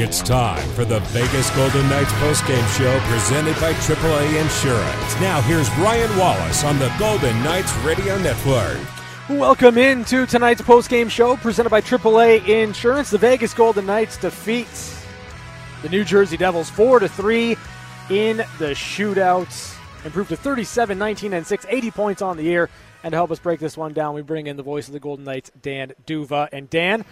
It's time for the Vegas Golden Knights postgame show presented by AAA Insurance. Now here's Ryan Wallace on the Golden Knights Radio Network. Welcome into tonight's postgame show presented by AAA Insurance. The Vegas Golden Knights defeats the New Jersey Devils 4 to 3 in the shootouts. Improved to 37, 19, and 6, 80 points on the year. And to help us break this one down, we bring in the voice of the Golden Knights, Dan D'Uva. And Dan,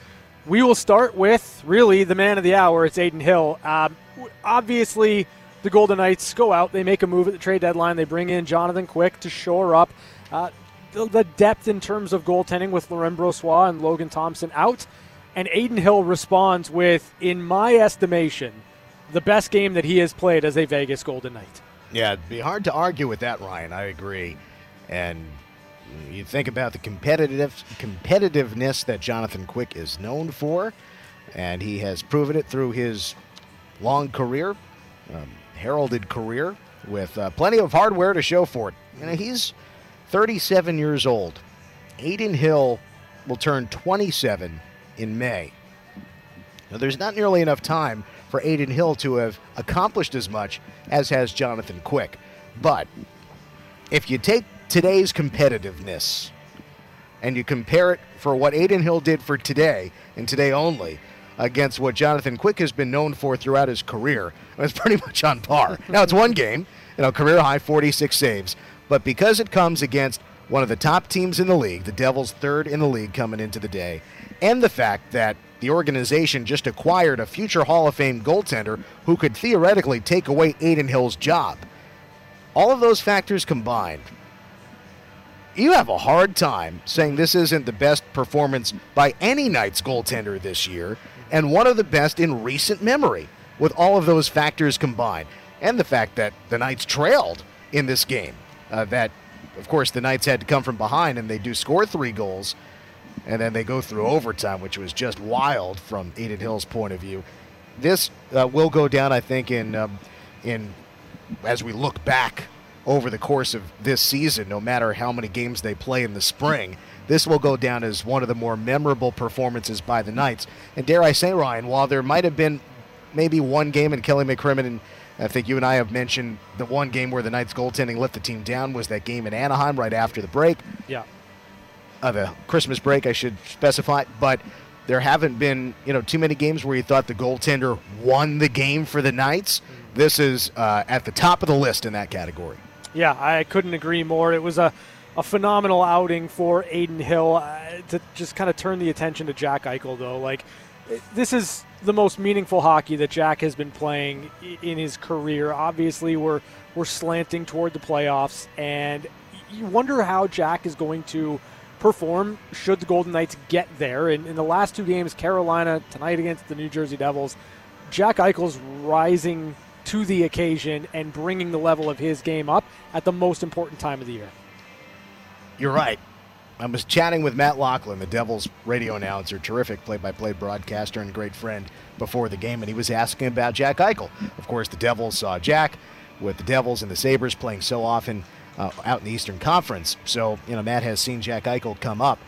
we will start with really the man of the hour. It's Adin Hill. Um, obviously, the Golden Knights go out. They make a move at the trade deadline. They bring in Jonathan Quick to shore up uh, the, the, depth in terms of goaltending with Laurent Brossoit and Logan Thompson out. And Adin Hill responds with, in my estimation, the best game that he has played as a Vegas Golden Knight. Yeah, it'd be hard to argue with that, Ryan. I agree. And you think about the competitive competitiveness that Jonathan Quick is known for, and he has proven it through his long career, um, heralded career, with uh, plenty of hardware to show for it. You know, he's 37 years old. Adin Hill will turn 27 in May. Now, there's not nearly enough time for Adin Hill to have accomplished as much as has Jonathan Quick. But if you take today's competitiveness and you compare it for what Adin Hill did for today and today only against what Jonathan Quick has been known for throughout his career, it's pretty much on par. now it's one game, you know, career high 46 saves, but because it comes against one of the top teams in the league, the Devils third in the league coming into the day, and the fact that the organization just acquired a future Hall of Fame goaltender who could theoretically take away Adin Hill's job. All of those factors combined, you have a hard time saying this isn't the best performance by any Knights goaltender this year and one of the best in recent memory with all of those factors combined. And the fact that the Knights trailed in this game. Uh, that, of course, the Knights had to come from behind and they do score three goals and then they go through overtime, which was just wild from Adin Hill's point of view. This uh, will go down, I think, in um, in as we look back over the course of this season, no matter how many games they play in the spring. This will go down as one of the more memorable performances by the Knights. And dare I say, Ryan, while there might have been maybe one game, in Kelly McCrimmon, and I think you and I have mentioned the one game where the Knights goaltending let the team down was that game in Anaheim right after the break. Yeah of the Christmas break, I should specify. But there haven't been, you know, too many games where you thought the goaltender won the game for the Knights. This is uh, at the top of the list in that category. Yeah, I couldn't agree more. It was a, a phenomenal outing for Adin Hill uh, to just kind of turn the attention to Jack Eichel, though. Like, this is the most meaningful hockey that Jack has been playing in his career. Obviously, we're we're slanting toward the playoffs, and you wonder how Jack is going to perform should the Golden Knights get there. In, in the last two games, Carolina, tonight against the New Jersey Devils, Jack Eichel's rising to the occasion and bringing the level of his game up at the most important time of the year. You're right. I was chatting with Matt Loughlin, the Devils radio announcer, terrific play by play broadcaster and great friend before the game, and he was asking about Jack Eichel. Of course, the Devils saw Jack with the Devils and the Sabres playing so often uh, out in the Eastern Conference. So, you know, Matt has seen Jack Eichel come up.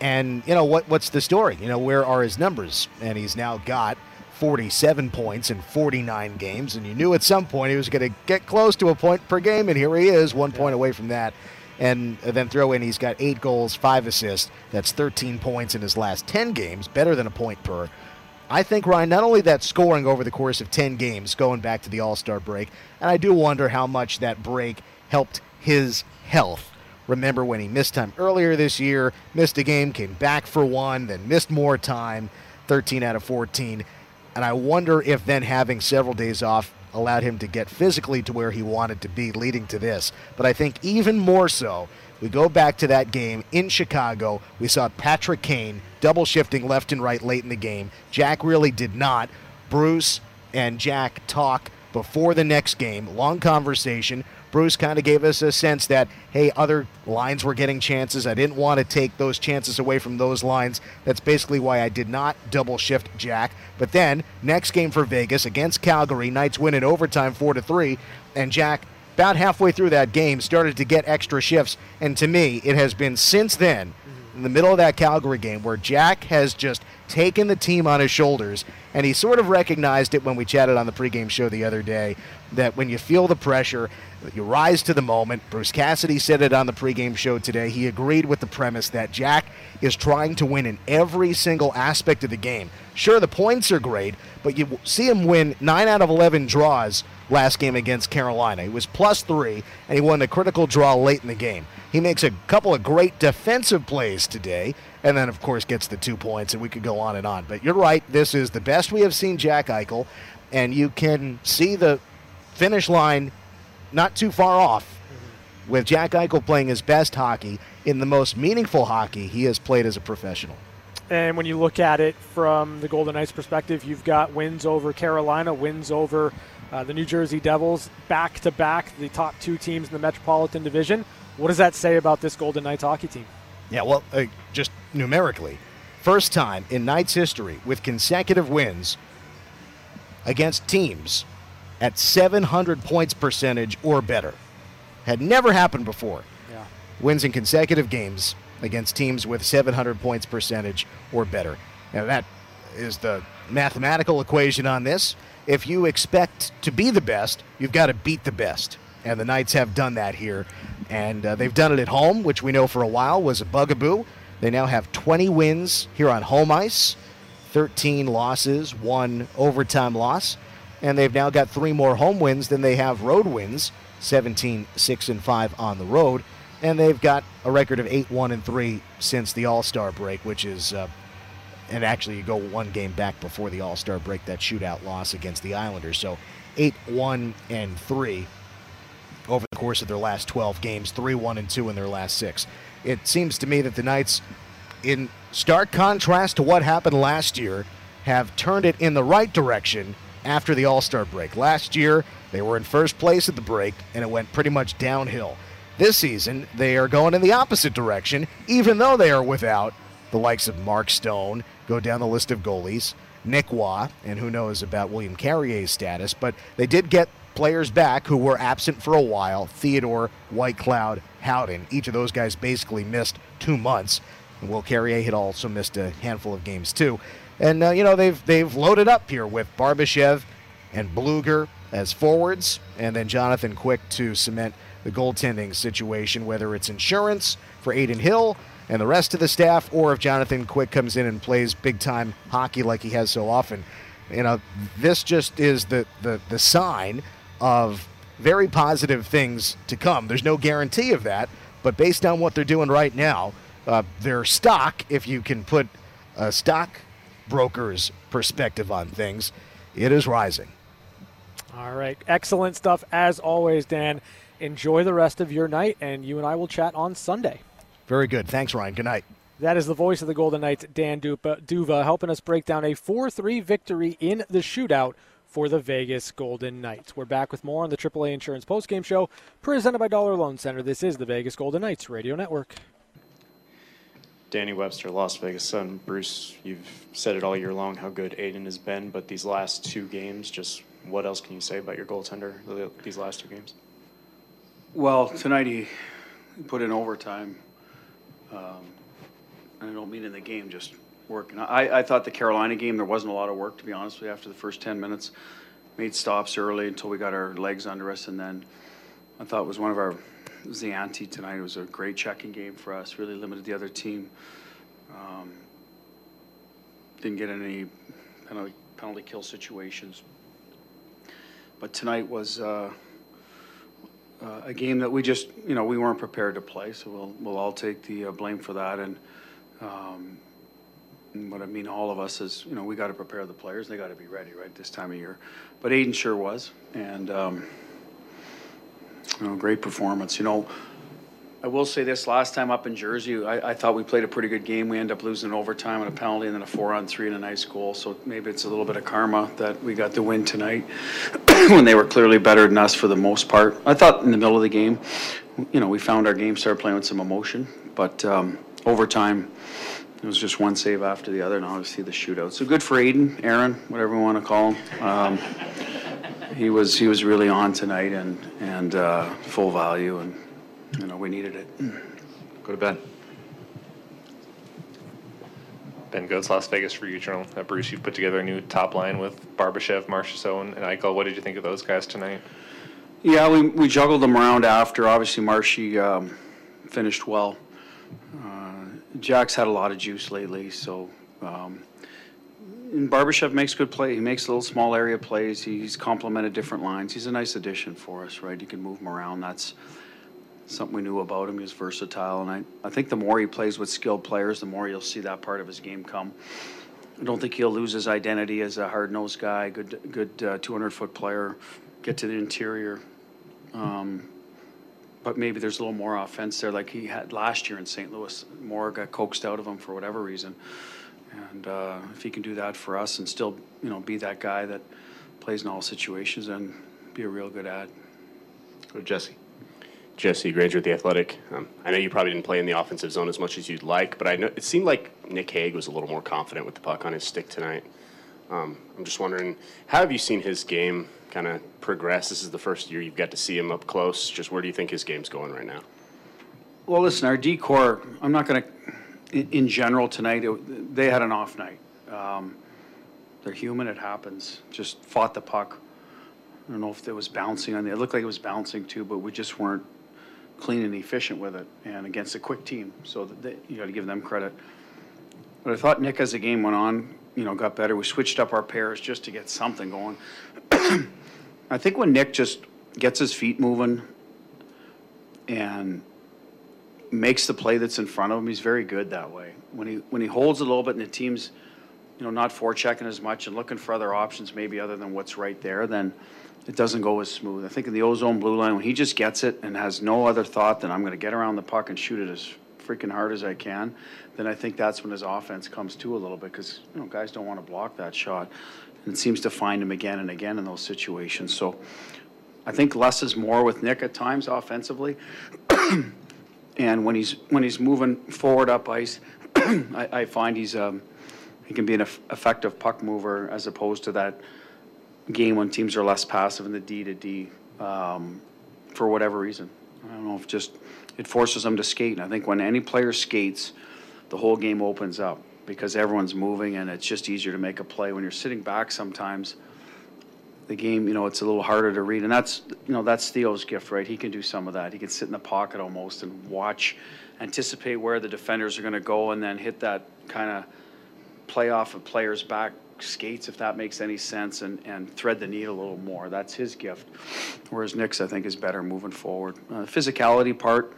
And, you know, what what's the story? You know, where are his numbers? And he's now got 47 points in 49 games. And you knew at some point he was going to get close to a point per game. And here he is, one point away from that. And then throw in, he's got eight goals, five assists. That's 13 points in his last 10 games, better than a point per. I think, Ryan, not only that scoring over the course of 10 games going back to the All Star break, and I do wonder how much that break helped his health. Remember when he missed time earlier this year, missed a game, came back for one, then missed more time, 13 out of 14. And I wonder if then having several days off allowed him to get physically to where he wanted to be, leading to this. But I think even more so, we go back to that game in Chicago. We saw Patrick Kane double shifting left and right late in the game. Jack really did not. Bruce and Jack talk before the next game, long conversation. Bruce kind of gave us a sense that, hey, other lines were getting chances. I didn't want to take those chances away from those lines. That's basically why I did not double shift Jack. But then, next game for Vegas against Calgary, Knights win in overtime 4 to 3, and Jack about halfway through that game started to get extra shifts. And to me, it has been since then, in the middle of that Calgary game, where Jack has just taken the team on his shoulders, and he sort of recognized it when we chatted on the pregame show the other day that when you feel the pressure, you rise to the moment. Bruce Cassidy said it on the pregame show today. He agreed with the premise that Jack is trying to win in every single aspect of the game. Sure, the points are great, but you see him win 9 out of 11 draws last game against Carolina. He was plus three, and he won a critical draw late in the game. He makes a couple of great defensive plays today, and then, of course, gets the two points, and we could go on and on. But you're right, this is the best we have seen Jack Eichel, and you can see the finish line not too far off with Jack Eichel playing his best hockey in the most meaningful hockey he has played as a professional. And when you look at it from the Golden Knights perspective, you've got wins over Carolina, wins over uh, the New Jersey Devils, back to back, the top two teams in the Metropolitan Division. What does that say about this Golden Knights hockey team? Yeah, well, uh, just numerically, first time in Knights history with consecutive wins against teams at 700 points percentage or better. Had never happened before. Yeah. Wins in consecutive games against teams with 700 points percentage or better. Now, that is the mathematical equation on this. If you expect to be the best, you've got to beat the best. And the Knights have done that here. And uh, they've done it at home, which we know for a while was a bugaboo. They now have 20 wins here on home ice, 13 losses, one overtime loss. And they've now got three more home wins than they have road wins 17, 6, and 5 on the road. And they've got a record of 8, 1, and 3 since the All Star break, which is uh, and actually you go one game back before the All Star break, that shootout loss against the Islanders. So eight, one, and three over the course of their last 12 games, three, one, and two in their last six. It seems to me that the Knights, in stark contrast to what happened last year, have turned it in the right direction after the All Star break. Last year, they were in first place at the break, and it went pretty much downhill. This season, they are going in the opposite direction, even though they are without the likes of Mark Stone, go down the list of goalies, Nick Waugh, and who knows about William Carrier's status, but they did get players back who were absent for a while Theodore, Whitecloud, Howden. Each of those guys basically missed two months. And Will Carrier had also missed a handful of games too. And, uh, you know, they've, they've loaded up here with Barbashev and Blueger as forwards, and then Jonathan Quick to cement the goaltending situation, whether it's insurance for Adin Hill and the rest of the staff, or if Jonathan Quick comes in and plays big time hockey like he has so often. You know, this just is the, the, the sign of very positive things to come. There's no guarantee of that, but based on what they're doing right now, uh, their stock, if you can put a stock broker's perspective on things, it is rising. All right. Excellent stuff as always, Dan. Enjoy the rest of your night, and you and I will chat on Sunday. Very good. Thanks, Ryan. Good night. That is the voice of the Golden Knights, Dan D'Uva, D'Uva helping us break down a 4 3 victory in the shootout for the Vegas Golden Knights. We're back with more on the AAA Insurance Postgame Show, presented by Dollar Loan Center. This is the Vegas Golden Knights Radio Network. Danny Webster, Las Vegas Sun. Bruce, you've said it all year long how good Adin has been, but these last two games, just what else can you say about your goaltender these last two games? Well, tonight he put in overtime um, and I don't mean in the game, just working. I, I thought the Carolina game, there wasn't a lot of work, to be honest with you, after the first 10 minutes. Made stops early until we got our legs under us, and then I thought it was one of our, it was the ante tonight. It was a great checking game for us, really limited the other team. Um, didn't get any penalty, penalty kill situations. But tonight was, uh, uh, a game that we just, you know, we weren't prepared to play, so we'll, we'll all take the uh, blame for that. And, um, and what I mean, all of us is, you know, we got to prepare the players. They got to be ready, right, this time of year. But Adin sure was, and um, you know, great performance. You know, I will say this: last time up in Jersey, I, I thought we played a pretty good game. We end up losing overtime and a penalty, and then a four-on-three and a nice goal. So maybe it's a little bit of karma that we got the win tonight when they were clearly better than us for the most part. I thought in the middle of the game, you know, we found our game, started playing with some emotion, but um, overtime. It was just one save after the other, and obviously the shootout. So good for Adin, Aaron, whatever we want to call him. Um, he was he was really on tonight and and uh, full value and you know, we needed it. Go to bed. Ben good. It's Las Vegas for you, Journal. Uh, Bruce, you've put together a new top line with Barbashev, Marchessault, and Eichel. What did you think of those guys tonight? Yeah, we, we juggled them around after. Obviously, Marshy um, finished well. Uh, Jack's had a lot of juice lately, so. Um, and Barbashev makes good play. He makes little small area plays. He's complemented different lines. He's a nice addition for us, right? You can move him around. That's something we knew about him. He's versatile, and I, I think the more he plays with skilled players, the more you'll see that part of his game come. I don't think he'll lose his identity as a hard-nosed guy, good, good uh, 200-foot player, get to the interior. Um, but maybe there's a little more offense there, like he had last year in St. Louis. More got coaxed out of him for whatever reason. And uh, if he can do that for us and still, you know, be that guy that plays in all situations, then be a real good ad. Go to Jesse. Jesse Granger at the Athletic. Um, I know you probably didn't play in the offensive zone as much as you'd like, but I know it seemed like Nick Hague was a little more confident with the puck on his stick tonight. Um, I'm just wondering, how have you seen his game kind of progress? This is the first year you've got to see him up close. Just where do you think his game's going right now? Well, listen, our D corps, I'm not going to, in, general tonight, it, they had an off night. Um, they're human, it happens. Just fought the puck. I don't know if it was bouncing on the, it looked like it was bouncing too, but we just weren't clean and efficient with it and against a quick team. So they, you got to give them credit. But I thought Nick, as the game went on, you know, got better. We switched up our pairs just to get something going. I think when Nick just gets his feet moving and makes the play that's in front of him, he's very good that way. When he when he holds a little bit and the team's, you know, not forechecking as much and looking for other options maybe other than what's right there, then it doesn't go as smooth. I think in the ozone blue line, when he just gets it and has no other thought than I'm going to get around the puck and shoot it as freaking hard as I can, then I think that's when his offense comes to a little bit because you know guys don't want to block that shot, and it seems to find him again and again in those situations. So I think less is more with Nick at times offensively, and when he's when he's moving forward up ice, I, I find he's um, he can be an effective puck mover as opposed to that game when teams are less passive in the D to D um, for whatever reason. I don't know if just it forces them to skate. And I think when any player skates, the whole game opens up because everyone's moving and it's just easier to make a play. When you're sitting back sometimes, the game, you know, it's a little harder to read. And that's, you know, that's Theo's gift, right? He can do some of that. He can sit in the pocket almost and watch, anticipate where the defenders are going to go and then hit that kind of play off of players' back skates, if that makes any sense, and, and thread the needle a little more. That's his gift. Whereas Nick's, I think, is better moving forward. Uh, physicality part,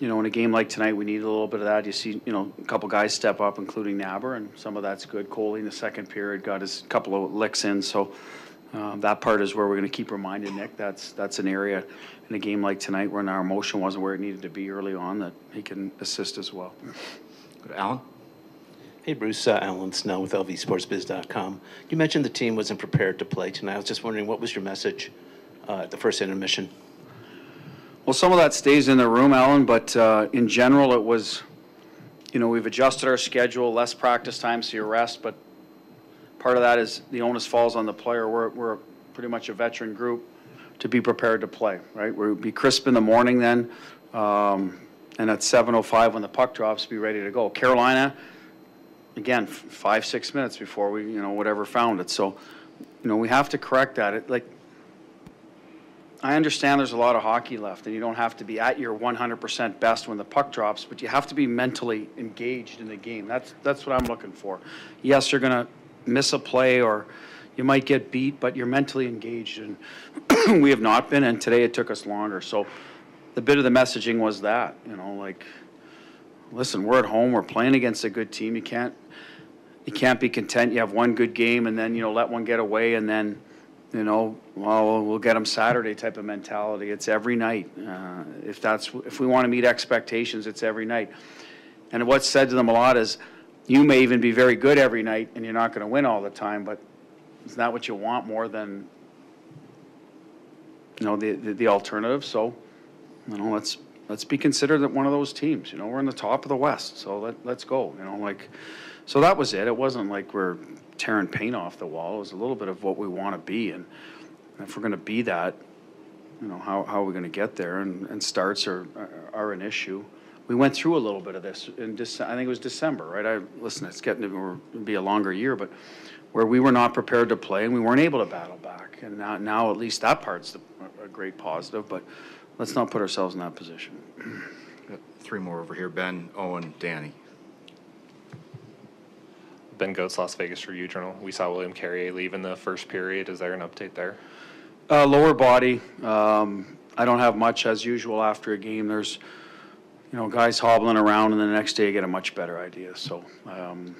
you know, in a game like tonight, we need a little bit of that. You see, you know, a couple guys step up, including Naber, and some of that's good. Coley in the second period got his couple of licks in, so um, that part is where we're going to keep reminding Nick. That's that's an area in a game like tonight when our emotion wasn't where it needed to be early on that he can assist as well. Go to Alan. Hey, Bruce, uh, Alan Snell with LVSportsBiz.com. You mentioned the team wasn't prepared to play tonight. I was just wondering, what was your message uh, at the first intermission? Well, some of that stays in the room, Alan, but uh, in general, it was, you know, we've adjusted our schedule, less practice time, so you rest, but part of that is the onus falls on the player. We're, we're pretty much a veteran group to be prepared to play, right? We'll be crisp in the morning then, um, and at 7.05 when the puck drops, be ready to go. Carolina, again, five, six minutes before we, you know, whatever found it. So, you know, we have to correct that. It, like, I understand there's a lot of hockey left, and you don't have to be at your 100% best when the puck drops, but you have to be mentally engaged in the game. That's that's what I'm looking for. Yes, you're gonna miss a play or you might get beat, but you're mentally engaged, and we have not been. And today it took us longer. So, the bit of the messaging was that, you know, like, listen, we're at home, we're playing against a good team. You can't you can't be content. You have one good game and then you know let one get away and then you know well we'll get them Saturday type of mentality. It's every night. Uh, if that's if we want to meet expectations, it's every night. And what's said to them a lot is, you may even be very good every night and you're not going to win all the time, but it's not what you want more than you know the the, the alternative? So you know let's let's be considered one of those teams. You know we're in the top of the West, so let let's go. You know like. So that was it. It wasn't like we're tearing paint off the wall. It was a little bit of what we want to be. And if we're going to be that, you know, how, how are we going to get there? And, and starts are, are an issue. We went through a little bit of this in Dece- I think it was December, right? I, listen, it's getting to be a longer year, but where we were not prepared to play and we weren't able to battle back. And now, now at least that part's the, a great positive, but let's not put ourselves in that position. Three more over here, Ben, Owen, Danny. Ben Gotz, Las Vegas Review Journal. We saw William Carrier leave in the first period. Is there an update there? Uh, lower body. Um, I don't have much as usual after a game. There's, you know, guys hobbling around, and the next day you get a much better idea. So, um,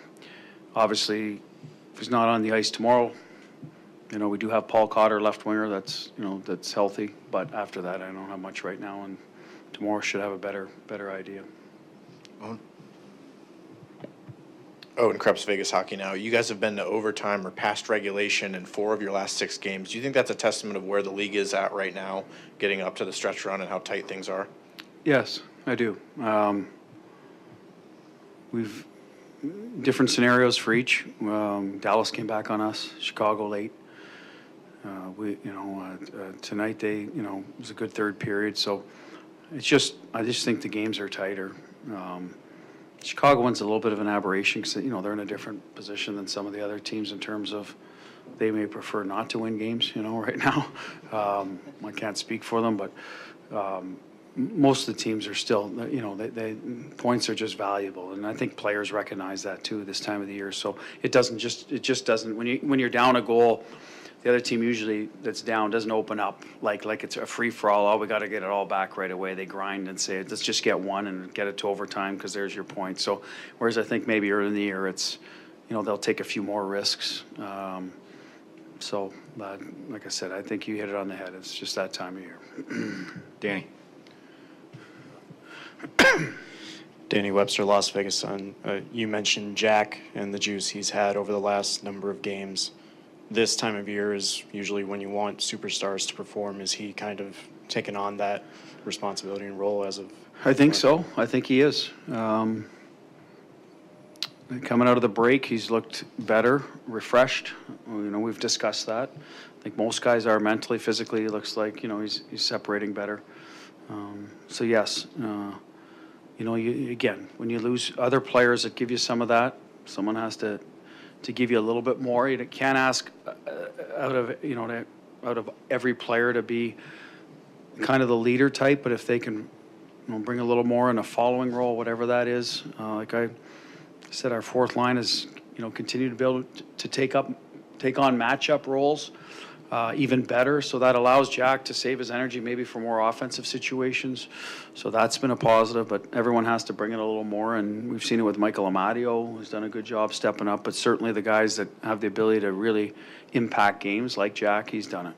obviously, if he's not on the ice tomorrow, you know, we do have Paul Cotter, left winger. That's you know that's healthy. But after that, I don't have much right now, and tomorrow should have a better better idea. Owen? Owen Krebs, Vegas Hockey Now. You guys have been to overtime or past regulation in four of your last six games. Do you think that's a testament of where the league is at right now, getting up to the stretch run and how tight things are? Yes, I do. Um, we've different scenarios for each. Um, Dallas came back on us. Chicago late. Uh, we, you know, uh, uh, tonight they, you know, it was a good third period. So it's just, I just think the games are tighter. Um, Chicago one's a little bit of an aberration because you know they're in a different position than some of the other teams in terms of they may prefer not to win games. You know, right now, um, I can't speak for them, but um, most of the teams are still, you know, they, they, points are just valuable, and I think players recognize that too this time of the year. So it doesn't just, it just doesn't when you when you're down a goal the other team usually that's down doesn't open up like like it's a free for all. Oh, we got to get it all back right away. They grind and say, let's just get one and get it to overtime because there's your point. So, whereas I think maybe early in the year it's, you know, they'll take a few more risks. Um, so, like I said, I think you hit it on the head. It's just that time of year. Danny. Danny Webster, Las Vegas Sun. Uh, you mentioned Jack and the juice he's had over the last number of games this time of year is usually when you want superstars to perform. Is he kind of taken on that responsibility and role as of? I think so. I think he is. Um, coming out of the break, he's looked better, refreshed. You know, we've discussed that. I think most guys are mentally, physically. He looks like you know he's he's separating better. Um, so yes, uh, you know, you, again, when you lose other players that give you some of that, someone has to to give you a little bit more. You can't ask uh, out of you know to, out of every player to be kind of the leader type, but if they can you know, bring a little more in a following role, whatever that is, uh, like I said, our fourth line is you know continue to build to take up take on matchup roles uh, even better. So that allows Jack to save his energy maybe for more offensive situations. So that's been a positive, but everyone has to bring it a little more. And we've seen it with Michael Amadio, who's done a good job stepping up. But certainly the guys that have the ability to really impact games, like Jack, he's done it.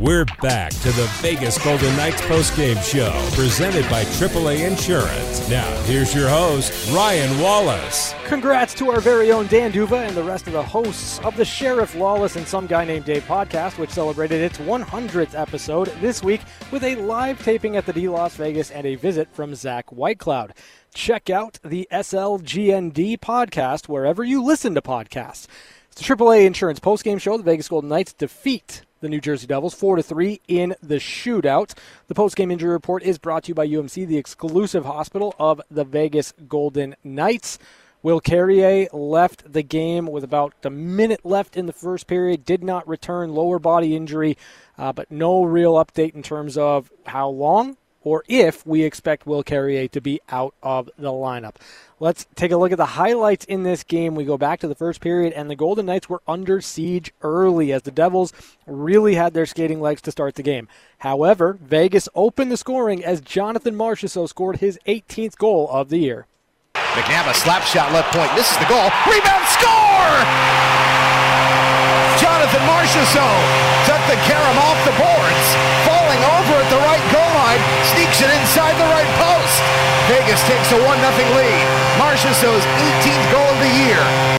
We're back to the Vegas Golden Knights postgame show presented by AAA Insurance. Now, here's your host, Ryan Wallace. Congrats to our very own Dan D'Uva and the rest of the hosts of the Sheriff Lawless and Some Guy Named Dave podcast, which celebrated its 100th episode this week with a live taping at the D Las Vegas and a visit from Zach Whitecloud. Check out the SLGND podcast wherever you listen to podcasts. It's the AAA Insurance postgame show. The Vegas Golden Knights defeat the New Jersey Devils 4 to 3 in the shootout. The post-game injury report is brought to you by UMC, the exclusive hospital of the Vegas Golden Knights. Will Carrier left the game with about a minute left in the first period, did not return, lower body injury, uh, but no real update in terms of how long or if we expect Will Carrier to be out of the lineup. Let's take a look at the highlights in this game. We go back to the first period, and the Golden Knights were under siege early as the Devils really had their skating legs to start the game. However, Vegas opened the scoring as Jonathan Marchessault scored his 18th goal of the year. McNabb, a slap shot left point, misses the goal. Rebound, score! Jonathan Marchessault took the carom off the boards, falling over at the line, sneaks it inside the right post. Vegas takes a 1 0 lead. Marchessault's 18th goal of the year.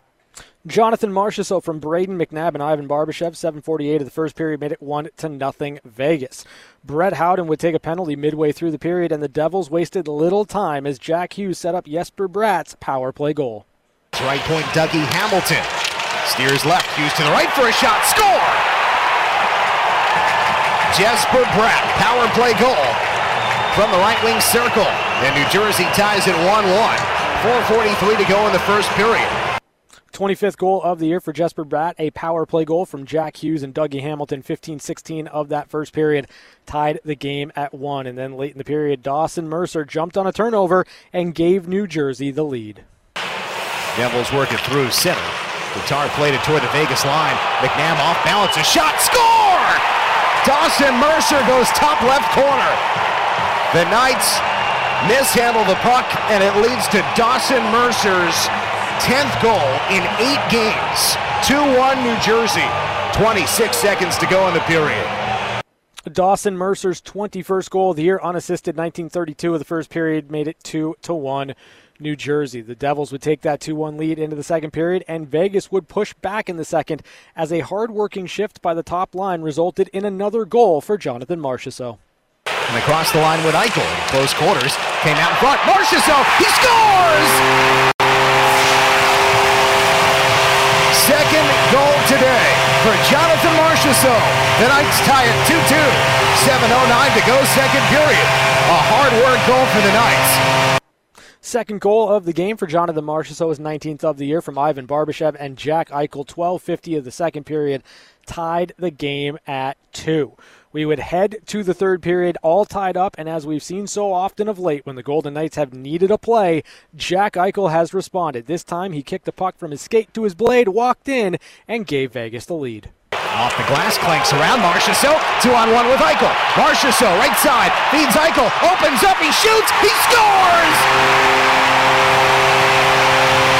Jonathan Marchessault from Brayden McNabb and Ivan Barbashev, 7:48 of the first period, made it one to nothing Vegas. Brett Howden would take a penalty midway through the period, and the Devils wasted little time as Jack Hughes set up Jesper Bratt's power play goal. Right point, Dougie Hamilton steers left, Hughes to the right for a shot, score! Jesper Bratt, power play goal from the right wing circle. And New Jersey ties it 1 1. 4.43 to go in the first period. 25th goal of the year for Jesper Bratt, a power play goal from Jack Hughes and Dougie Hamilton. 15 16 of that first period tied the game at one. And then late in the period, Dawson Mercer jumped on a turnover and gave New Jersey the lead. Devils work it through center. Tatar played it toward the Vegas line. McNabb off balance, a shot, score! Dawson Mercer goes top left corner. The Knights mishandle the puck, and it leads to Dawson Mercer's 10th goal in eight games. 2 1 New Jersey. 26 seconds to go in the period. Dawson Mercer's 21st goal of the year, unassisted, 1932 of the first period, made it 2 to 1. New Jersey. The Devils would take that 2 1 lead into the second period, and Vegas would push back in the second as a hard working shift by the top line resulted in another goal for Jonathan Marchessault. And across the line with Eichel in close quarters. Came out in front. Marchessault, he scores! Second goal today for Jonathan Marchessault. The Knights tie it 2-2. 7.09 to go second period. A hard work goal for the Knights. Second goal of the game for Jonathan Marchessault was 19th of the year from Ivan Barbashev and Jack Eichel. 12:50 of the second period tied the game at two. We would head to the third period all tied up, and as we've seen so often of late when the Golden Knights have needed a play, Jack Eichel has responded. This time he kicked the puck from his skate to his blade, walked in, and gave Vegas the lead. Off the glass, clanks around Marchessault. Two on one with Eichel. Marchessault, right side, feeds Eichel, opens up, he shoots, he scores!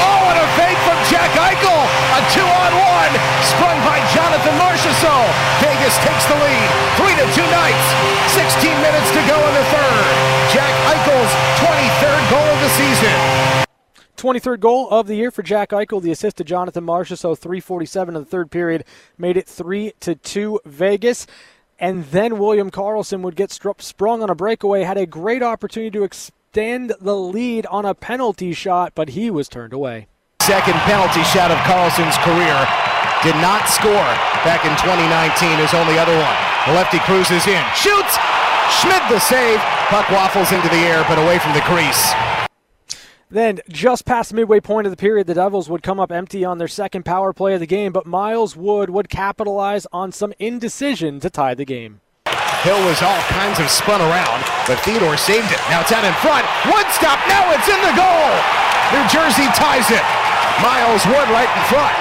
Oh, and a fake from Jack Eichel. A two on one, sprung by Jonathan Marchessault. Vegas takes the lead. Three to two Knights. 16 minutes to go in the third. Jack Eichel's 23rd goal of the season. 23rd goal of the year for Jack Eichel. The assist to Jonathan Marchessault, 347 in the third period, made it 3 to 2 Vegas. And then William Karlsson would get sprung on a breakaway, had a great opportunity to extend the lead on a penalty shot, but he was turned away. Second penalty shot of Karlsson's career. Did not score back in 2019, his only other one. The lefty cruises in, shoots! Schmid the save. Puck waffles into the air, but away from the crease. Then, just past the midway point of the period, the Devils would come up empty on their second power play of the game, but Miles Wood would capitalize on some indecision to tie the game. Hill was all kinds of spun around, but Theodore saved it. Now it's out in front. One stop. Now it's in the goal. New Jersey ties it. Miles Wood right in front.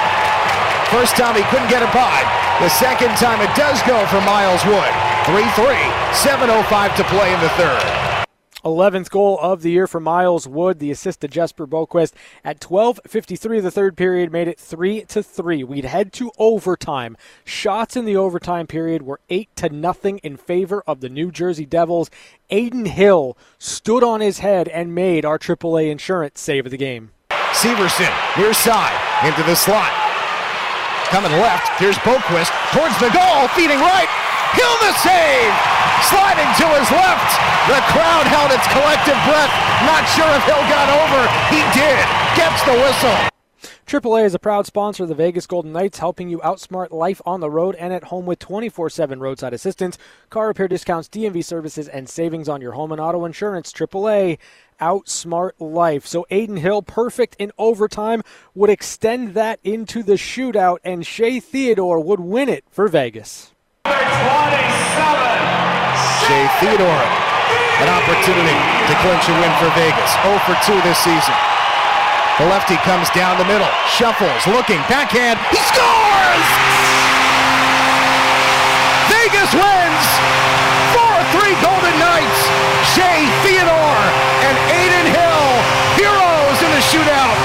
First time he couldn't get it by. The second time it does go for Miles Wood. 3 3. 7.05 to play in the third. 11th goal of the year for Miles Wood, the assist to Jesper Boquist at 12:53 of the third period made it 3 to 3. We'd head to overtime. Shots in the overtime period were 8 to nothing in favor of the New Jersey Devils. Adin Hill stood on his head and made our AAA insurance save of the game. Severson near side into the slot. Coming left, here's Boquist towards the goal, feeding right. The save! Sliding to his left. The crowd held its collective breath. Not sure if Hill got over. He did. Gets the whistle. AAA is a proud sponsor of the Vegas Golden Knights, helping you outsmart life on the road and at home with 24 7 roadside assistance, car repair discounts, DMV services, and savings on your home and auto insurance. AAA, outsmart life. So Adin Hill, perfect in overtime, would extend that into the shootout, and Shea Theodore would win it for Vegas. Shea Theodore, an opportunity to clinch a win for Vegas. 0 for 2 this season. The lefty comes down the middle, shuffles, looking, backhand, he scores! Vegas wins! 4-3 Golden Knights! Shea Theodore and Adin Hill, heroes in the shootout!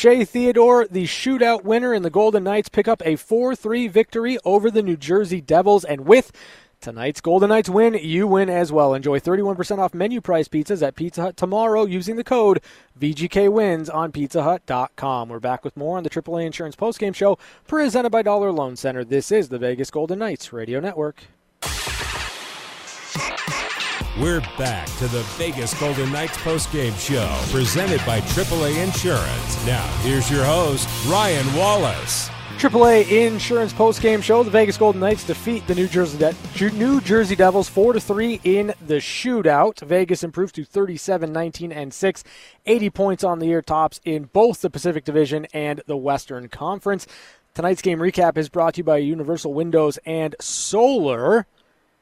Shea Theodore, the shootout winner, and the Golden Knights pick up a 4 3 victory over the New Jersey Devils. And with tonight's Golden Knights win, you win as well. Enjoy 31% off menu price pizzas at Pizza Hut tomorrow using the code VGKWins on pizzahut.com. We're back with more on the AAA Insurance Postgame Show presented by Dollar Loan Center. This is the Vegas Golden Knights Radio Network. We're back to the Vegas Golden Knights postgame show presented by AAA Insurance. Now, here's your host, Ryan Wallace. AAA Insurance postgame show. The Vegas Golden Knights defeat the New Jersey De- New Jersey Devils 4 to 3 in the shootout. Vegas improves to 37 19 and 6, 80 points on the year tops in both the Pacific Division and the Western Conference. Tonight's game recap is brought to you by Universal Windows and Solar.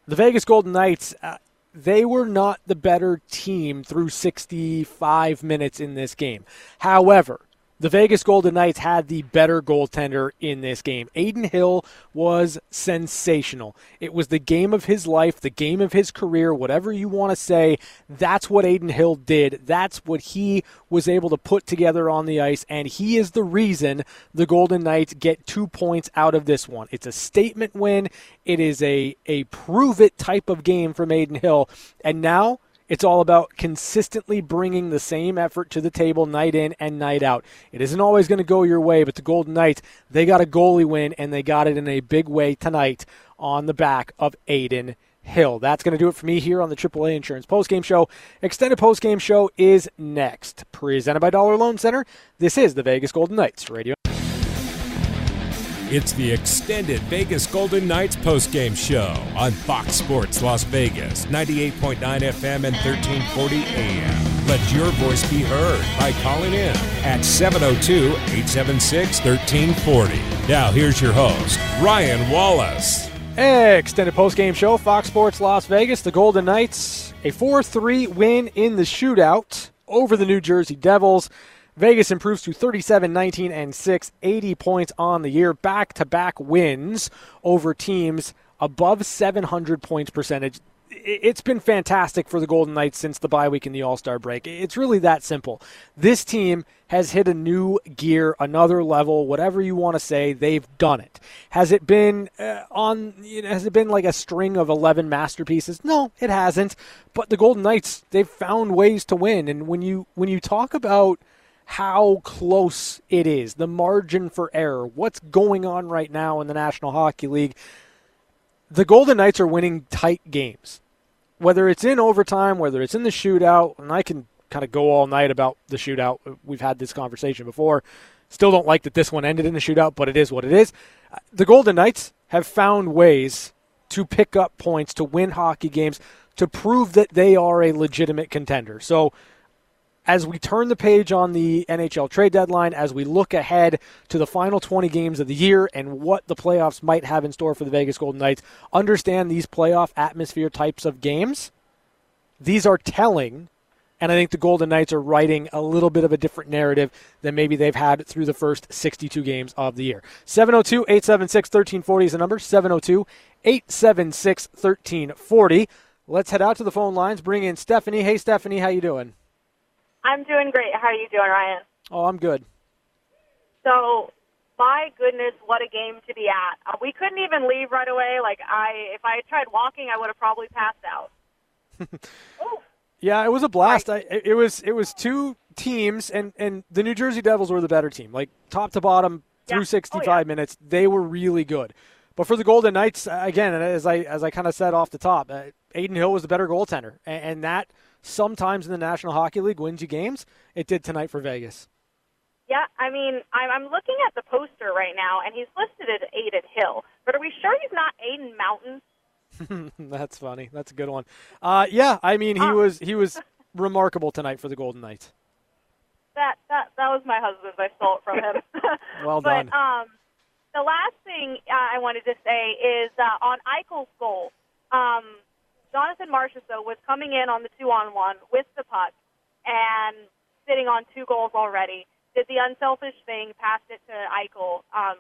The Vegas Golden Knights uh, they were not the better team through 65 minutes in this game. However, the Vegas Golden Knights had the better goaltender in this game. Adin Hill was sensational. It was the game of his life, the game of his career, whatever you want to say. That's what Adin Hill did. That's what he was able to put together on the ice, and he is the reason the Golden Knights get two points out of this one. It's a statement win. It is a, a prove it type of game from Adin Hill. And now it's all about consistently bringing the same effort to the table night in and night out. It isn't always going to go your way, but the Golden Knights, they got a goalie win, and they got it in a big way tonight on the back of Adin Hill. That's going to do it for me here on the AAA Insurance Postgame Show. Extended Postgame Show is next. Presented by Dollar Loan Center. This is the Vegas Golden Knights Radio. It's the extended Vegas Golden Knights postgame show on Fox Sports Las Vegas, 98.9 FM and 1340 AM. Let your voice be heard by calling in at 702 876 1340. Now, here's your host, Ryan Wallace. Extended postgame show, Fox Sports Las Vegas. The Golden Knights, a 4 3 win in the shootout over the New Jersey Devils. Vegas improves to 37 19 and 6, 80 points on the year, back to back wins over teams above 700 points percentage. It's been fantastic for the Golden Knights since the bye week and the All Star break. It's really that simple. This team has hit a new gear, another level, whatever you want to say. They've done it. Has it been uh, on? You know, has it been like a string of eleven masterpieces? No, it hasn't. But the Golden Knights, they've found ways to win. And when you when you talk about how close it is, the margin for error, what's going on right now in the National Hockey League. The Golden Knights are winning tight games. Whether it's in overtime, whether it's in the shootout, and I can kind of go all night about the shootout. We've had this conversation before. Still don't like that this one ended in a shootout, but it is what it is. The Golden Knights have found ways to pick up points, to win hockey games, to prove that they are a legitimate contender. So as we turn the page on the NHL trade deadline, as we look ahead to the final 20 games of the year and what the playoffs might have in store for the Vegas Golden Knights, understand these playoff atmosphere types of games. These are telling, and I think the Golden Knights are writing a little bit of a different narrative than maybe they've had through the first 62 games of the year. 702 876 1340 is the number 702 876 1340. Let's head out to the phone lines, bring in Stephanie. Hey, Stephanie, how you doing? I'm doing great. How are you doing, Ryan? Oh, I'm good. So, my goodness, what a game to be at. Uh, we couldn't even leave right away. Like I, if I had tried walking, I would have probably passed out. yeah, it was a blast. I, it was it was two teams, and and the New Jersey Devils were the better team. Like top to bottom through Yeah. 65 Oh, yeah. minutes, they were really good. But for the Golden Knights, again, as I as I kind of said off the top, uh, Adin Hill was the better goaltender, and, and that sometimes in the National Hockey League wins you games. It did tonight for Vegas. Yeah, I mean, I'm, I'm looking at the poster right now, and he's listed as Adin Hill. But are we sure he's not Adin Mountain? That's funny. That's a good one. Uh, yeah, I mean he was he was remarkable tonight for the Golden Knights. That that that was my husband's. I stole it from him. Well but done. um, the last thing uh, I wanted to say is uh, on Eichel's goal. Um, Jonathan Marchessault was coming in on the two-on-one with the puck and sitting on two goals already. Did the unselfish thing, passed it to Eichel. Um,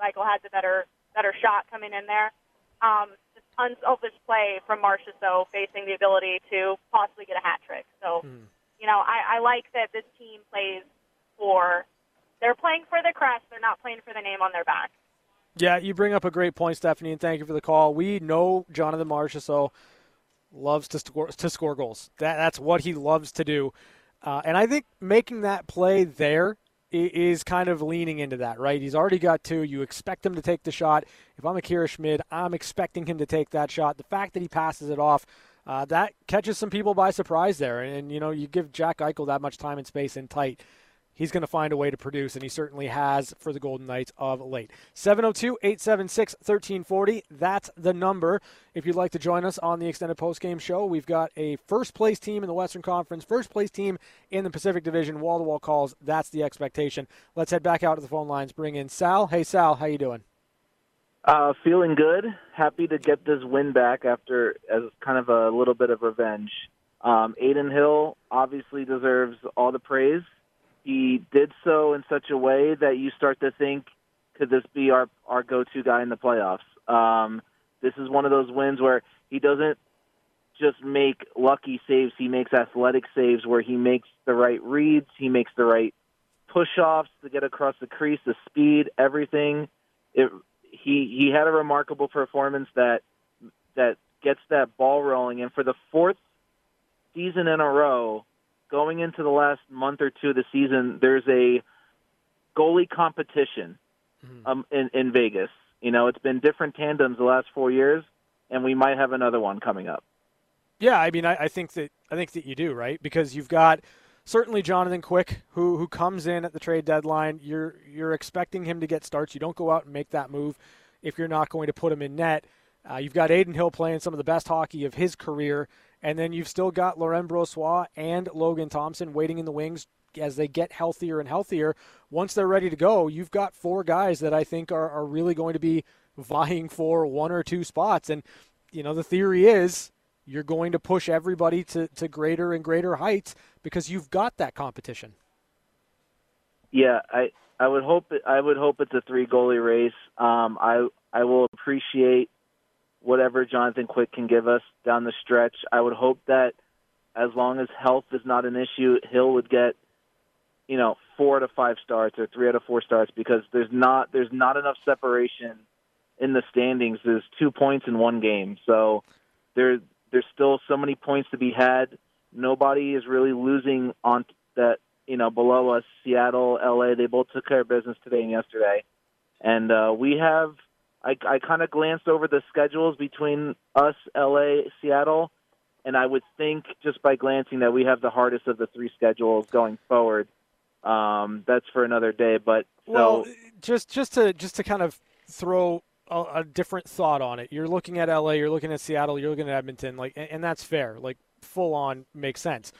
Eichel had the better better shot coming in there. Um, just unselfish play from Marchessault, facing the ability to possibly get a hat trick. So you know, I, I like that this team plays for. They're playing for the crest. They're not playing for the name on their back. Yeah, you bring up a great point, Stephanie, and thank you for the call. We know Jonathan Marchessault loves to score to score goals. That that's what he loves to do, uh, and I think making that play there is kind of leaning into that. Right, he's already got two. You expect him to take the shot. If I'm Akira Schmid, I'm expecting him to take that shot. The fact that he passes it off. Uh, that catches some people by surprise there, and, you know you give Jack Eichel that much time and space in tight he's going to find a way to produce, and he certainly has for the Golden Knights of late. 702 876 1340. That's the number. If you'd like to join us on the extended postgame show, we've got a first place team in the Western Conference, first place team in the Pacific Division, wall to wall calls. That's the expectation. Let's head back out to the phone lines, bring in Sal. Hey, Sal, how you doing? Uh, feeling good. Happy to get this win back after as kind of a little bit of revenge. Um, Adin Hill obviously deserves all the praise he did so in such a way that you start to think, could this be our our go-to guy in the playoffs? Um, this is one of those wins where he doesn't just make lucky saves; he makes athletic saves where he makes the right reads, he makes the right push-offs to get across the crease, the speed, everything. It, he he had a remarkable performance that that gets that ball rolling, and for the fourth season in a row, going into the last month or two of the season, there's a goalie competition mm-hmm. um, in, in Vegas. You know, it's been different tandems the last four years, and we might have another one coming up. Yeah, I mean, I, I think that I think that you do right because you've got certainly Jonathan Quick, who who comes in at the trade deadline. You're you're expecting him to get starts. You don't go out and make that move if you're not going to put him in net. Uh, you've got Adin Hill playing some of the best hockey of his career, and then you've still got Laurent Brossoit and Logan Thompson waiting in the wings as they get healthier and healthier. Once they're ready to go, you've got four guys that I think are, are really going to be vying for one or two spots. And, you know, the theory is you're going to push everybody to, to greater and greater heights because you've got that competition. Yeah, I I would hope I would hope it's a three goalie race. Um, I I will appreciate whatever Jonathan Quick can give us down the stretch. I would hope that as long as health is not an issue, Hill would get, you know, four to five starts or three out of four starts because there's not there's not enough separation in the standings. There's two points in one game, so there there's still so many points to be had. Nobody is really losing on that. You know, below us, Seattle, LA, they both took care of business today and yesterday, and uh, we have I, I kind of glanced over the schedules between us, LA, Seattle, and I would think just by glancing that we have the hardest of the three schedules going forward. Um, that's for another day, but so well, just just to just to kind of throw a, a, different thought on it. You're looking at LA, you're looking at Seattle, you're looking at Edmonton, like, and, and that's fair. Like, full on makes sense.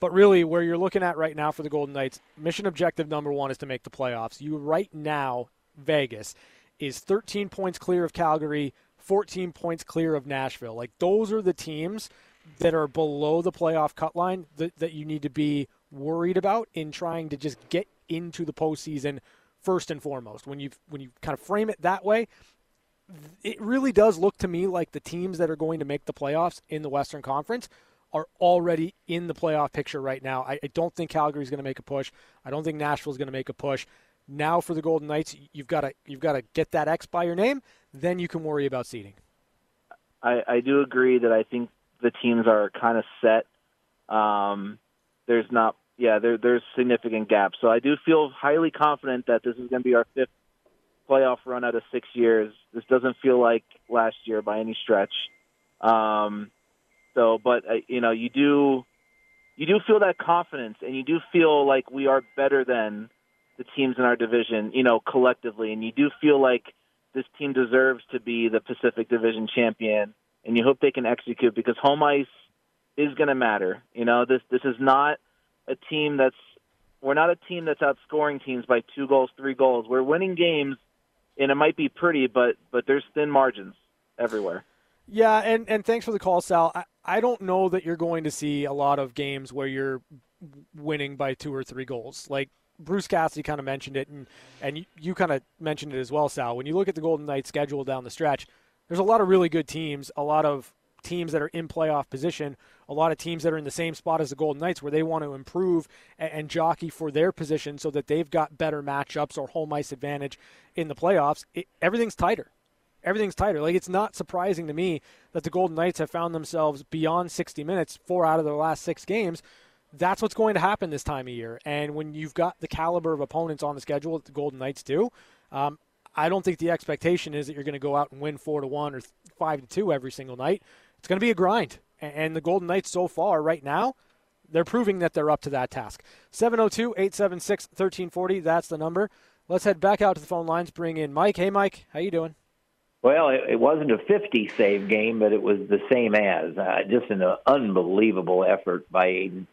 But really, where you're looking at right now for the Golden Knights, mission objective number one is to make the playoffs. You right now, Vegas is 13 points clear of Calgary, 14 points clear of Nashville. Like those are the teams that are below the playoff cut line that, that you need to be worried about in trying to just get into the postseason first and foremost. When you when you kind of frame it that way, it really does look to me like the teams that are going to make the playoffs in the Western Conference are already in the playoff picture right now. I, I don't think Calgary's going to make a push. I don't think Nashville's going to make a push. Now for the Golden Knights, you've got to you've got to get that X by your name. Then you can worry about seeding. I, I do agree that I think the teams are kind of set. Um, there's not, yeah, there, there's significant gaps. So I do feel highly confident that this is going to be our fifth playoff run out of six years. This doesn't feel like last year by any stretch. Um, so, but uh, you know, you do, you do feel that confidence, and you do feel like we are better than the teams in our division, you know, collectively, and you do feel like this team deserves to be the Pacific Division champion, and you hope they can execute because home ice is going to matter. You know, this this is not a team that's we're not a team that's outscoring teams by two goals, three goals. We're winning games, and it might be pretty, but but there's thin margins everywhere. Yeah, and and thanks for the call, Sal. I, I don't know that you're going to see a lot of games where you're winning by two or three goals. Like Bruce Cassidy kind of mentioned it, and and you, you kind of mentioned it as well, Sal. When you look at the Golden Knights schedule down the stretch, there's a lot of really good teams, a lot of teams that are in playoff position, a lot of teams that are in the same spot as the Golden Knights where they want to improve and, and jockey for their position so that they've got better matchups or home ice advantage in the playoffs. It, everything's tighter. Everything's tighter. Like it's not surprising to me that the Golden Knights have found themselves beyond 60 minutes, four out of their last six games that's what's going to happen this time of year. And when you've got the caliber of opponents on the schedule that the Golden Knights do, um, I don't think the expectation is that you're going to go out and win four to one or five to two every single night. It's going to be a grind. And the Golden Knights so far, right now, they're proving that they're up to that task. 702 876 1340, that's the number. Let's head back out to the phone lines, bring in Mike. Hey, Mike, how you doing? Well, it, it wasn't a 50 save game, but it was the same as. Uh, just an uh, unbelievable effort by Adin.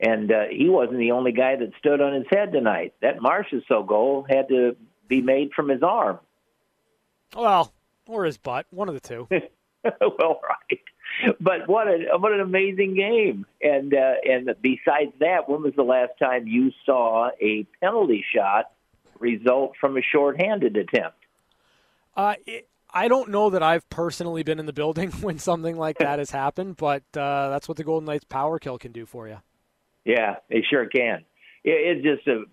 And uh, he wasn't the only guy that stood on his head tonight. That Marchessault goal had to be made from his arm. Well, or his butt, one of the two. well, right. But what a what an amazing game! And uh, and besides that, when was the last time you saw a penalty shot result from a shorthanded attempt? Uh, it, I don't know that I've personally been in the building when something like that has happened, but uh, that's what the Golden Knights power kill can do for you. Yeah, they sure can. It's just a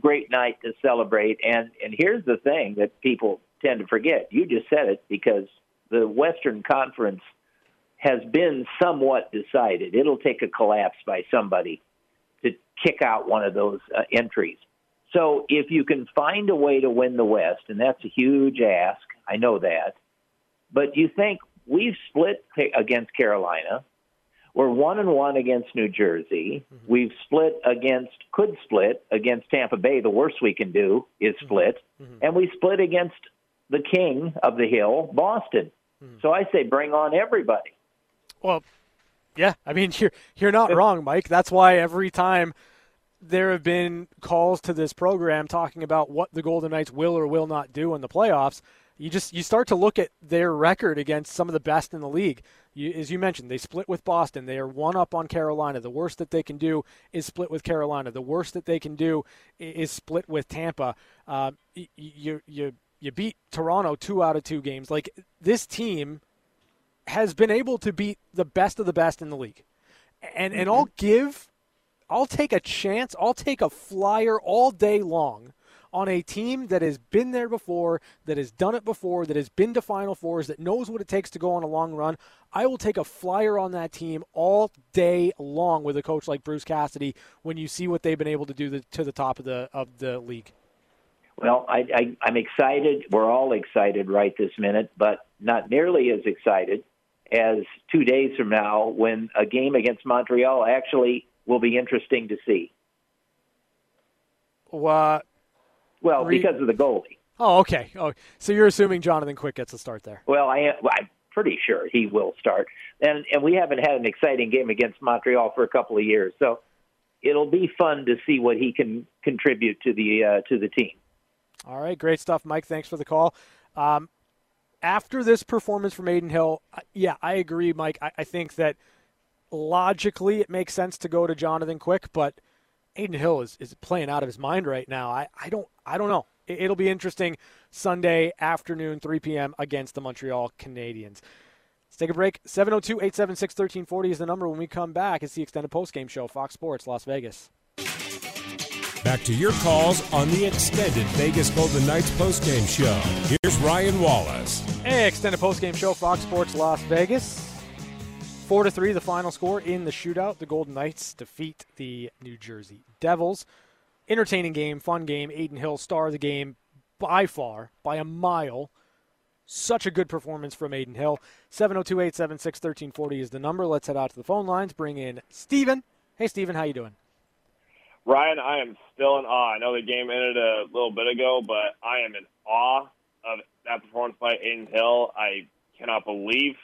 great night to celebrate. And and here's the thing that people tend to forget. You just said it because the Western Conference has been somewhat decided. It'll take a collapse by somebody to kick out one of those uh, entries. So if you can find a way to win the West, and that's a huge ask, I know that, but you think we've split against Carolina, we're one and one against New Jersey. Mm-hmm. We've split against, could split against Tampa Bay. The worst we can do is mm-hmm. split. Mm-hmm. And we split against the king of the hill, Boston. Mm-hmm. So I say bring on everybody. Well, yeah, I mean you're you're not wrong, Mike. That's why every time there have been calls to this program talking about what the Golden Knights will or will not do in the playoffs, you just you start to look at their record against some of the best in the league. You, as you mentioned, they split with Boston. They are one up on Carolina. The worst that they can do is split with Carolina. The worst that they can do is split with Tampa. Uh, you you you beat Toronto two out of two games. Like this team has been able to beat the best of the best in the league, and mm-hmm. and I'll give, I'll take a chance. I'll take a flyer all day long on a team that has been there before, that has done it before, that has been to Final Fours, that knows what it takes to go on a long run. I will take a flyer on that team all day long with a coach like Bruce Cassidy when you see what they've been able to do the, to the top of the of the league. Well, I, I, I'm excited. We're all excited right this minute, but not nearly as excited as two days from now when a game against Montreal actually will be interesting to see. What? Well, Re- because of the goalie. Oh, okay. Oh, so you're assuming Jonathan Quick gets a start there? Well, I am. I'm pretty sure he will start, and and we haven't had an exciting game against Montreal for a couple of years, so it'll be fun to see what he can contribute to the uh, to the team. All right, great stuff, Mike. Thanks for the call. Um, after this performance from Adin Hill, yeah, I agree, Mike. I, I think that logically it makes sense to go to Jonathan Quick, but Adin Hill is, is playing out of his mind right now. I, I don't I don't know. It, will be interesting Sunday afternoon, 3 p.m. against the Montreal Canadiens. Let's take a break. 702 876 1340 is the number when we come back. It's the extended postgame show, Fox Sports, Las Vegas. Back to your calls on the extended Vegas Golden Knights postgame show. Here's Ryan Wallace. Hey, extended postgame show, Fox Sports, Las Vegas. Four to three, the final score in the shootout. The Golden Knights defeat the New Jersey Devils. Entertaining game, fun game. Adin Hill, star of the game by far, by a mile. Such a good performance from Adin Hill. 702 876 1340 is the number. Let's head out to the phone lines. Bring in Steven. Hey, Steven, how you doing? Ryan, I am still in awe. I know the game ended a little bit ago, but I am in awe of that performance by Adin Hill. I cannot believe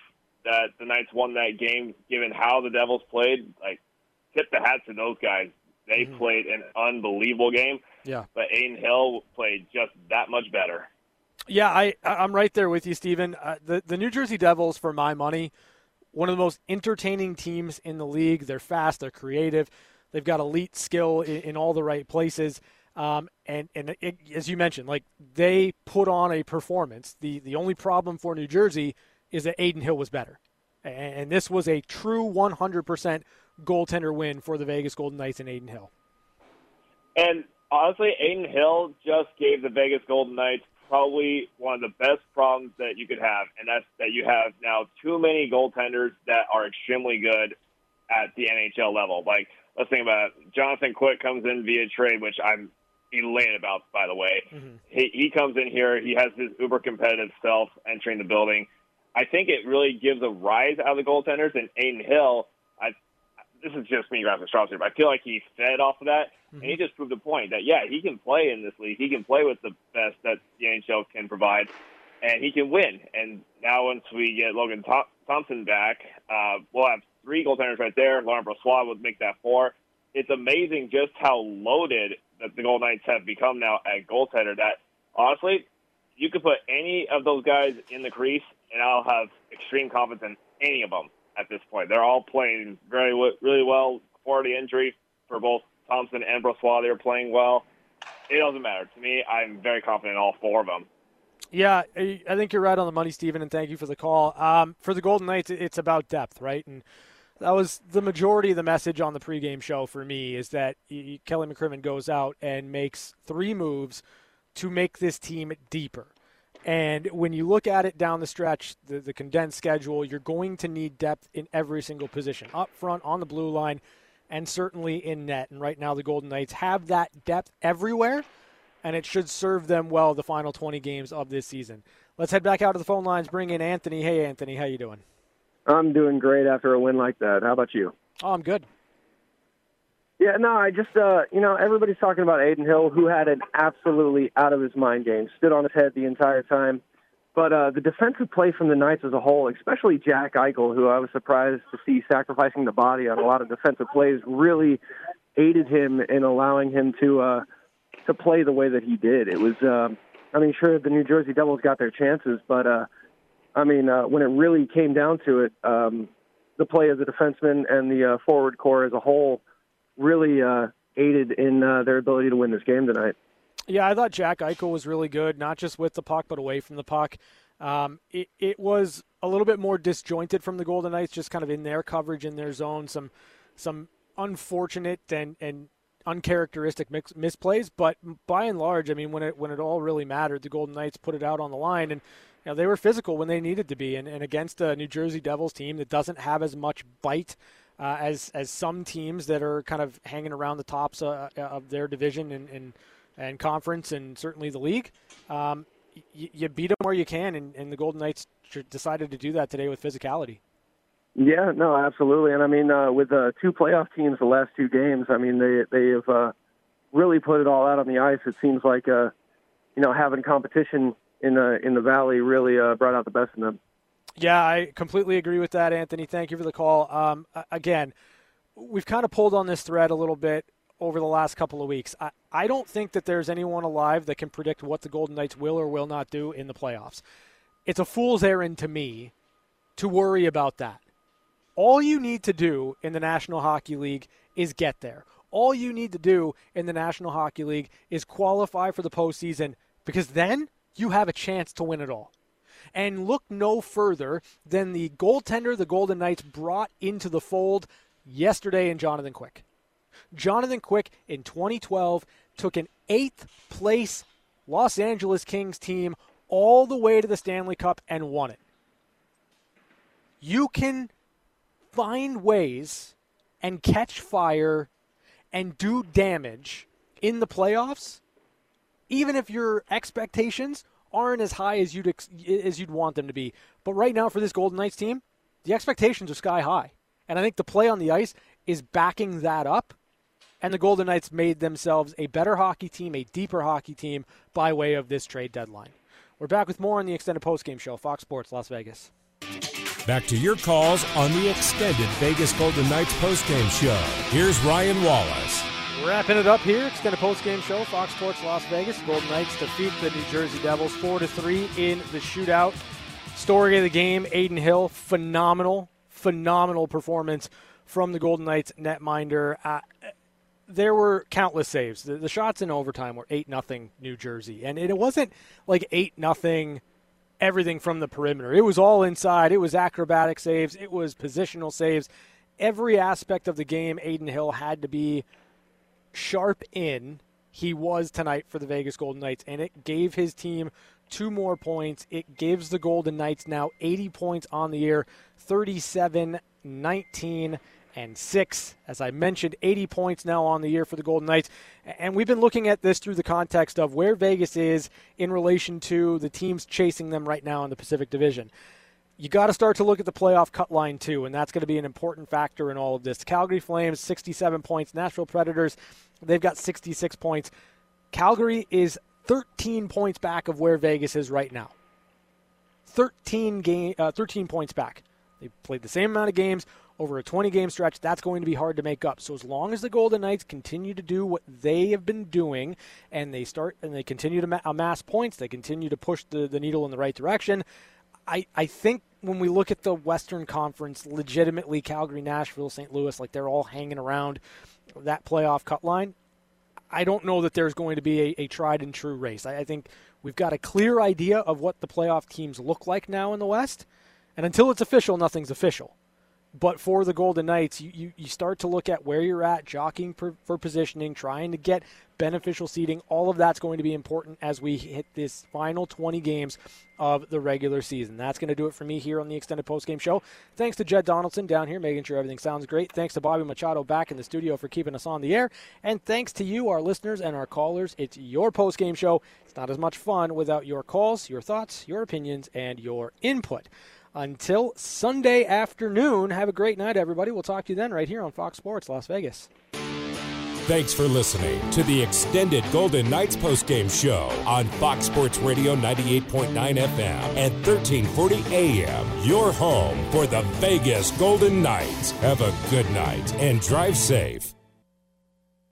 that the Knights won that game, given how the Devils played. Like, tip the hat to those guys. They mm-hmm. played an unbelievable game. Yeah. But Adin Hill played just that much better. Yeah, I I'm right there with you, Stephen. Uh, the the New Jersey Devils, for my money, one of the most entertaining teams in the league. They're fast, they're creative, they've got elite skill in, in all the right places. Um, and and it, as you mentioned, like they put on a performance. The the only problem for New Jersey is that Adin Hill was better. And this was a true 100% goaltender win for the Vegas Golden Knights and Adin Hill. And honestly, Adin Hill just gave the Vegas Golden Knights probably one of the best problems that you could have, and that's that you have now too many goaltenders that are extremely good at the NHL level. Like, let's think about it. Jonathan Quick comes in via trade, which I'm elated about, by the way. Mm-hmm. He, he comes in here, he has his uber competitive self entering the building. I think it really gives a rise out of the goaltenders. And Adin Hill, I, this is just me grasping straws here, but I feel like he fed off of that, and Mm-hmm. he just proved the point that yeah, he can play in this league. He can play with the best that the NHL can provide, and he can win. And now once we get Logan Thompson back, uh, we'll have three goaltenders right there. Laurent Brossoit would make that four. It's amazing just how loaded that the Golden Knights have become now at goaltender. That honestly, you could put any of those guys in the crease, and I'll have extreme confidence in any of them at this point. They're all playing very really well for the injury for both Thompson and Brossoit. They're playing well. It doesn't matter to me. I'm very confident in all four of them. Yeah, I think you're right on the money, Stephen, and thank you for the call. Um, for the Golden Knights, it's about depth, right? And that was the majority of the message on the pregame show for me is that Kelly McCrimmon goes out and makes three moves to make this team deeper. And when you look at it down the stretch, the, the condensed schedule, you're going to need depth in every single position up front, on the blue line, and certainly in net. And right now, the Golden Knights have that depth everywhere, and it should serve them well the final 20 games of this season. Let's head back out to the phone lines, bring in Anthony. Hey, Anthony, how you doing? I'm doing great after a win like that. How about you? Oh, I'm good. Yeah, no, I just, uh, you know, everybody's talking about Adin Hill, who had an absolutely out of his mind game, stood on his head the entire time. But uh, the defensive play from the Knights as a whole, especially Jack Eichel, who I was surprised to see sacrificing the body on a lot of defensive plays, really aided him in allowing him to uh, to play the way that he did. It was, um, I mean, sure, the New Jersey Devils got their chances, but uh, I mean, uh, when it really came down to it, um, the play of the defensemen and the uh, forward corps as a whole really uh, aided in uh, their ability to win this game tonight. Yeah, I thought Jack Eichel was really good, not just with the puck, but away from the puck. Um, it, it was a little bit more disjointed from the Golden Knights, just kind of in their coverage, in their zone, some some unfortunate and, and uncharacteristic mix, misplays. But by and large, I mean, when it when it all really mattered, the Golden Knights put it out on the line, and you know, they were physical when they needed to be, and, and against a New Jersey Devils team that doesn't have as much bite uh, as as some teams that are kind of hanging around the tops uh, of their division and, and and conference and certainly the league. Um, y- you beat them where you can, and, and the Golden Knights decided to do that today with physicality. Yeah, no, absolutely. And I mean, uh, with uh, two playoff teams the last two games, I mean, they they have uh, really put it all out on the ice. It seems like uh, you know having competition in the in the valley really uh, brought out the best in them. Yeah, I completely agree with that, Anthony. Thank you for the call. Um, again, we've kind of pulled on this thread a little bit over the last couple of weeks. I, I don't think that there's anyone alive that can predict what the Golden Knights will or will not do in the playoffs. It's a fool's errand to me to worry about that. All you need to do in the National Hockey League is get there. All you need to do in the National Hockey League is qualify for the postseason because then you have a chance to win it all. And look no further than the goaltender the Golden Knights brought into the fold yesterday in Jonathan Quick. Jonathan Quick in 2012 took an eighth place Los Angeles Kings team all the way to the Stanley Cup and won it. You can find ways and catch fire and do damage in the playoffs, even if your expectations aren't as high as you'd ex- as you'd want them to be. But right now for this Golden Knights team, the expectations are sky high, and I think the play on the ice is backing that up. And the Golden Knights made themselves a better hockey team, a deeper hockey team by way of this trade deadline. We're back with more on the extended postgame show, Fox Sports Las Vegas. Back to your calls on the extended Vegas Golden Knights postgame show. Here's Ryan Wallace. Wrapping it up here, extended postgame show, Fox Sports Las Vegas. Golden Knights defeat the New Jersey Devils four to three in the shootout. Story of the game: Adin Hill, phenomenal, phenomenal performance from the Golden Knights netminder. Uh, there were countless saves. The, the shots in overtime were eight nothing New Jersey, and it wasn't like eight nothing everything from the perimeter. It was all inside. It was acrobatic saves. It was positional saves. Every aspect of the game, Adin Hill had to be sharp in. He was tonight for the Vegas Golden Knights, and it gave his team two more points. It gives the Golden Knights now 80 points on the year, 37 19 and 6. As I mentioned, 80 points now on the year for the Golden Knights. And we've been looking at this through the context of where Vegas is in relation to the teams chasing them right now in the Pacific Division. You got to start to look at the playoff cut line too, and that's going to be an important factor in all of this. Calgary Flames, 67 points. Nashville Predators, they've got 66 points. Calgary is 13 points back of where Vegas is right now. 13 game, uh, 13 points back. They played the same amount of games over a 20 game stretch. That's going to be hard to make up. So as long as the Golden Knights continue to do what they have been doing, and they start and they continue to amass points, they continue to push the, the needle in the right direction. I, I think when we look at the Western Conference, legitimately Calgary, Nashville, St. Louis, like they're all hanging around that playoff cut line. I don't know that there's going to be a, a tried and true race. I, I think we've got a clear idea of what the playoff teams look like now in the West. And until it's official, nothing's official. But for the Golden Knights, you, you, you start to look at where you're at, jockeying for, for positioning, trying to get beneficial seeding. All of that's going to be important as we hit this final 20 games of the regular season. That's going to do it for me here on the extended postgame show. Thanks to Jed Donaldson down here, making sure everything sounds great. Thanks to Bobby Machado back in the studio for keeping us on the air. And thanks to you, our listeners and our callers. It's your postgame show. It's not as much fun without your calls, your thoughts, your opinions, and your input until Sunday afternoon. Have a great night, everybody. We'll talk to you then right here on Fox Sports Las Vegas. Thanks for listening to the extended Golden Knights postgame show on Fox Sports Radio 98.9 FM and 1340 AM. Your home for the Vegas Golden Knights. Have a good night and drive safe.